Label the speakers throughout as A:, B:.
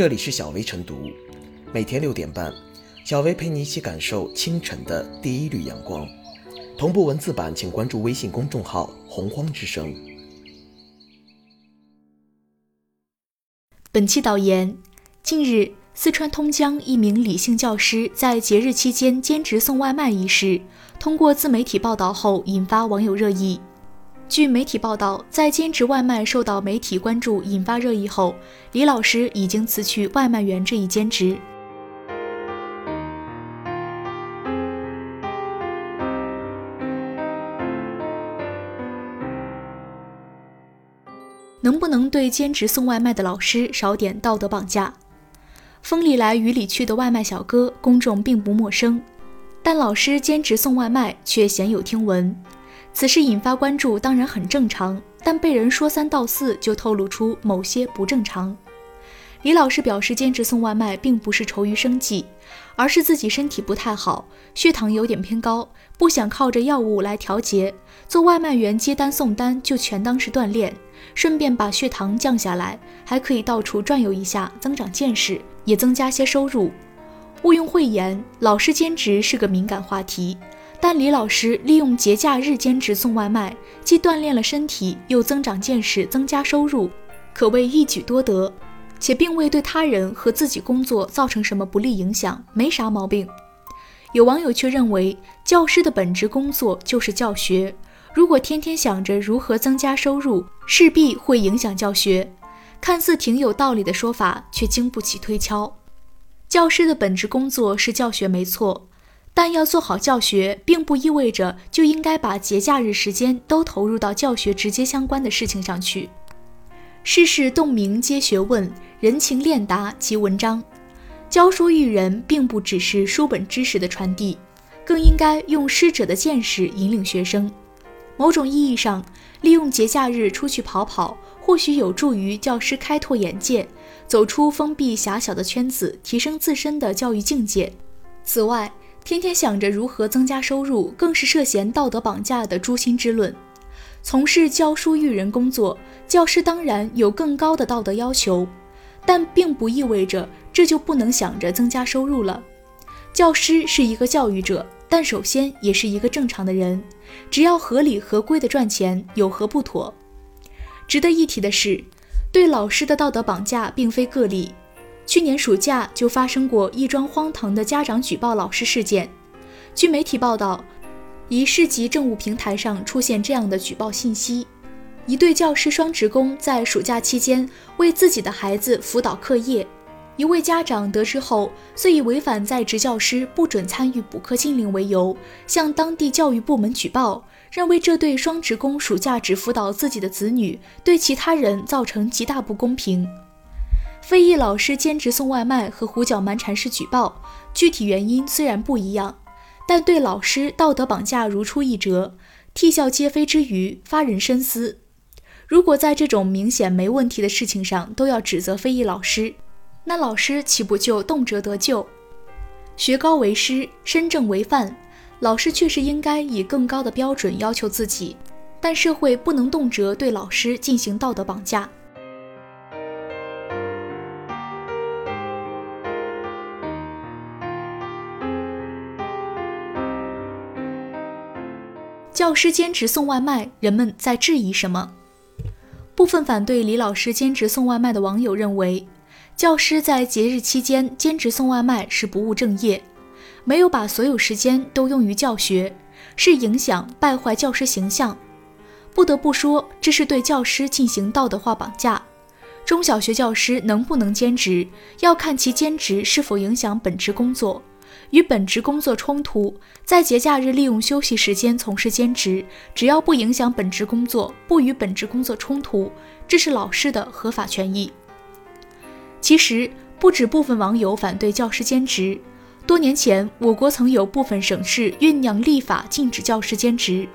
A: 这里是小薇晨读，每天六点半，小薇陪你一起感受清晨的第一缕阳光。同步文字版，请关注微信公众号“洪荒之声”。
B: 本期导言：近日，四川通江一名李姓教师在节日期间兼职送外卖一事，通过自媒体报道后引发网友热议。据媒体报道，在兼职外卖受到媒体关注、引发热议后，李老师已经辞去外卖员这一兼职。能不能对兼职送外卖的老师少点道德绑架？风里来雨里去的外卖小哥，公众并不陌生，但老师兼职送外卖却鲜有听闻。此事引发关注当然很正常，但被人说三道四，就透露出某些不正常。李老师表示，兼职送外卖并不是愁于生计，而是自己身体不太好，血糖有点偏高，不想靠着药物来调节。做外卖员接单送单就全当是锻炼，顺便把血糖降下来，还可以到处转悠一下，增长见识，也增加些收入。毋庸讳言，老师兼职是个敏感话题，但李老师利用节假日兼职送外卖，既锻炼了身体，又增长见识，增加收入，可谓一举多得。且并未对他人和自己工作造成什么不利影响，没啥毛病。有网友却认为，教师的本职工作就是教学，如果天天想着如何增加收入，势必会影响教学。看似挺有道理的说法，却经不起推敲。教师的本职工作是教学，没错，但要做好教学，并不意味着就应该把节假日时间都投入到教学直接相关的事情上去。世事洞明皆学问，人情练达即文章。教书育人，并不只是书本知识的传递，更应该用师者的见识引领学生。某种意义上，利用节假日出去跑跑，或许有助于教师开拓眼界，走出封闭狭小的圈子，提升自身的教育境界。此外，天天想着如何增加收入，更是涉嫌道德绑架的诛心之论。从事教书育人工作，教师当然有更高的道德要求，但并不意味着这就不能想着增加收入了。教师是一个教育者，但首先也是一个正常的人，只要合理合规的赚钱，有何不妥？值得一提的是，对老师的道德绑架并非个例，去年暑假就发生过一桩荒唐的家长举报老师事件。据媒体报道。一市级政务平台上出现这样的举报信息：一对教师双职工在暑假期间为自己的孩子辅导课业，一位家长得知后，遂以违反在职教师不准参与补课禁令为由，向当地教育部门举报，认为这对双职工暑假只辅导自己的子女，对其他人造成极大不公平。非裔老师兼职送外卖和胡搅蛮缠式举报，具体原因虽然不一样。但对老师道德绑架如出一辙，啼笑皆非之余，发人深思。如果在这种明显没问题的事情上都要指责非议老师，那老师岂不就动辄得咎？学高为师，身正为范，老师确实应该以更高的标准要求自己，但社会不能动辄对老师进行道德绑架。教师兼职送外卖，人们在质疑什么？部分反对李老师兼职送外卖的网友认为，教师在节日期间兼职送外卖是不务正业，没有把所有时间都用于教学，是影响败坏教师形象。不得不说，这是对教师进行道德化绑架。中小学教师能不能兼职，要看其兼职是否影响本职工作。与本职工作冲突，在节假日利用休息时间从事兼职，只要不影响本职工作，不与本职工作冲突，这是老师的合法权益。其实，不止部分网友反对教师兼职，多年前我国曾有部分省市酝酿立法禁止教师兼职，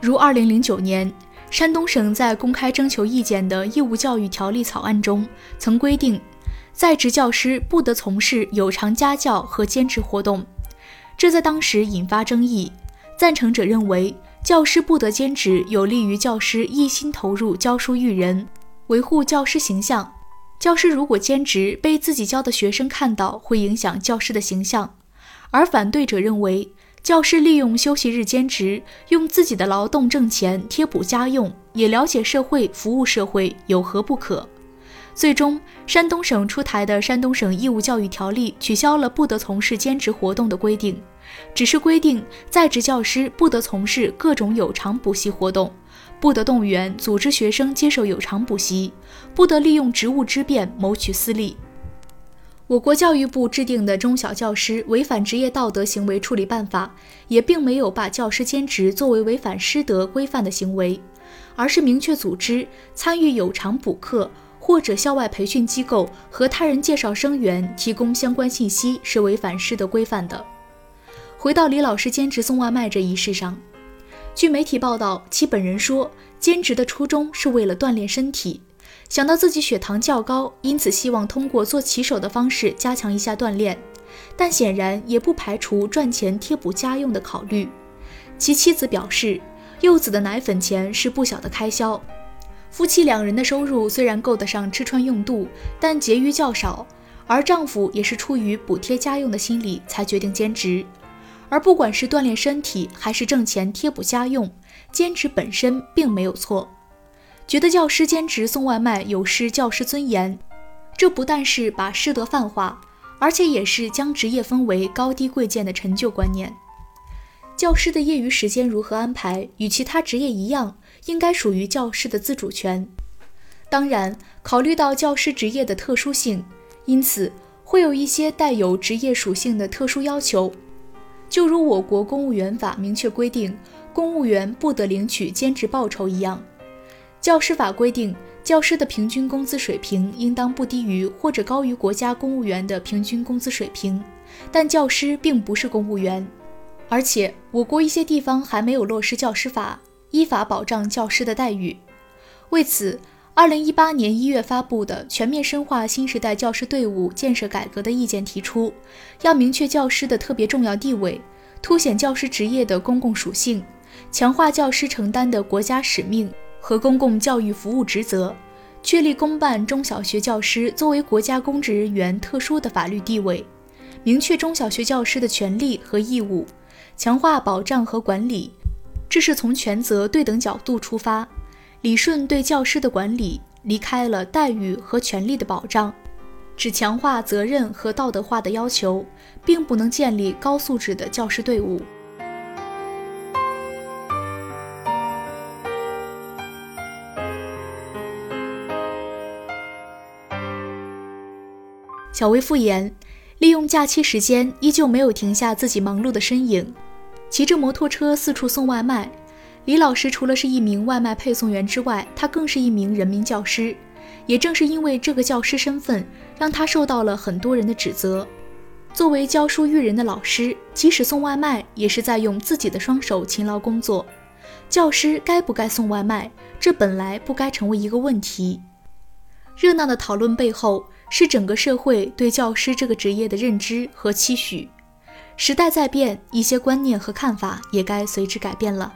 B: 如2009年，山东省在公开征求意见的义务教育条例草案中曾规定。在职教师不得从事有偿家教和兼职活动，这在当时引发争议。赞成者认为，教师不得兼职有利于教师一心投入教书育人，维护教师形象；教师如果兼职被自己教的学生看到，会影响教师的形象；而反对者认为，教师利用休息日兼职，用自己的劳动挣钱贴补家用，也了解社会、服务社会，有何不可？最终，山东省出台的《山东省义务教育条例》取消了不得从事兼职活动的规定，只是规定在职教师不得从事各种有偿补习活动。不得动员组织学生接受有偿补习，不得利用职务之便谋取私利。我国教育部制定的中小教师违反职业道德行为处理办法，也并没有把教师兼职作为违反师德规范的行为，而是明确组织参与有偿补课或者校外培训机构和他人介绍生源提供相关信息是违反师德规范的。回到李老师兼职送外卖这一事上。据媒体报道，其本人说，兼职的初衷是为了锻炼身体，想到自己血糖较高，因此希望通过做骑手的方式加强一下锻炼。但显然也不排除赚钱贴补家用的考虑。其妻子表示，幼子的奶粉钱是不小的开销，夫妻两人的收入虽然够得上吃穿用度，但结余较少，而丈夫也是出于补贴家用的心理才决定兼职。而不管是锻炼身体，还是挣钱贴补家用，兼职本身并没有错。觉得教师兼职送外卖有失教师尊严，这不但是把师德泛化，而且也是将职业分为高低贵贱的陈旧观念。教师的业余时间如何安排，与其他职业一样，应该属于教师的自主权。当然，考虑到教师职业的特殊性，因此会有一些带有职业属性的特殊要求。就如我国公务员法明确规定，公务员不得领取兼职报酬一样，教师法规定，教师的平均工资水平应当不低于或者高于国家公务员的平均工资水平。但教师并不是公务员，而且我国一些地方还没有落实教师法，依法保障教师的待遇。为此，二零一八年一月发布的《全面深化新时代教师队伍建设改革的意见》提出，要明确教师的特别重要地位，凸显教师职业的公共属性，强化教师承担的国家使命和公共教育服务职责，确立公办中小学教师作为国家公职人员特殊的法律地位，明确中小学教师的权利和义务，强化保障和管理。这是从权责对等角度出发。理顺对教师的管理离开了待遇和权利的保障，只强化责任和道德化的要求，并不能建立高素质的教师队伍。小薇复言，利用假期时间，依旧没有停下自己忙碌的身影，骑着摩托车四处送外卖。李老师除了是一名外卖配送员之外，他更是一名人民教师。也正是因为这个教师身份，让他受到了很多人的指责。作为教书育人的老师，即使送外卖，也是在用自己的双手勤劳工作。教师该不该送外卖？这本来不该成为一个问题。热闹的讨论背后，是整个社会对教师这个职业的认知和期许。时代在变，一些观念和看法也该随之改变了。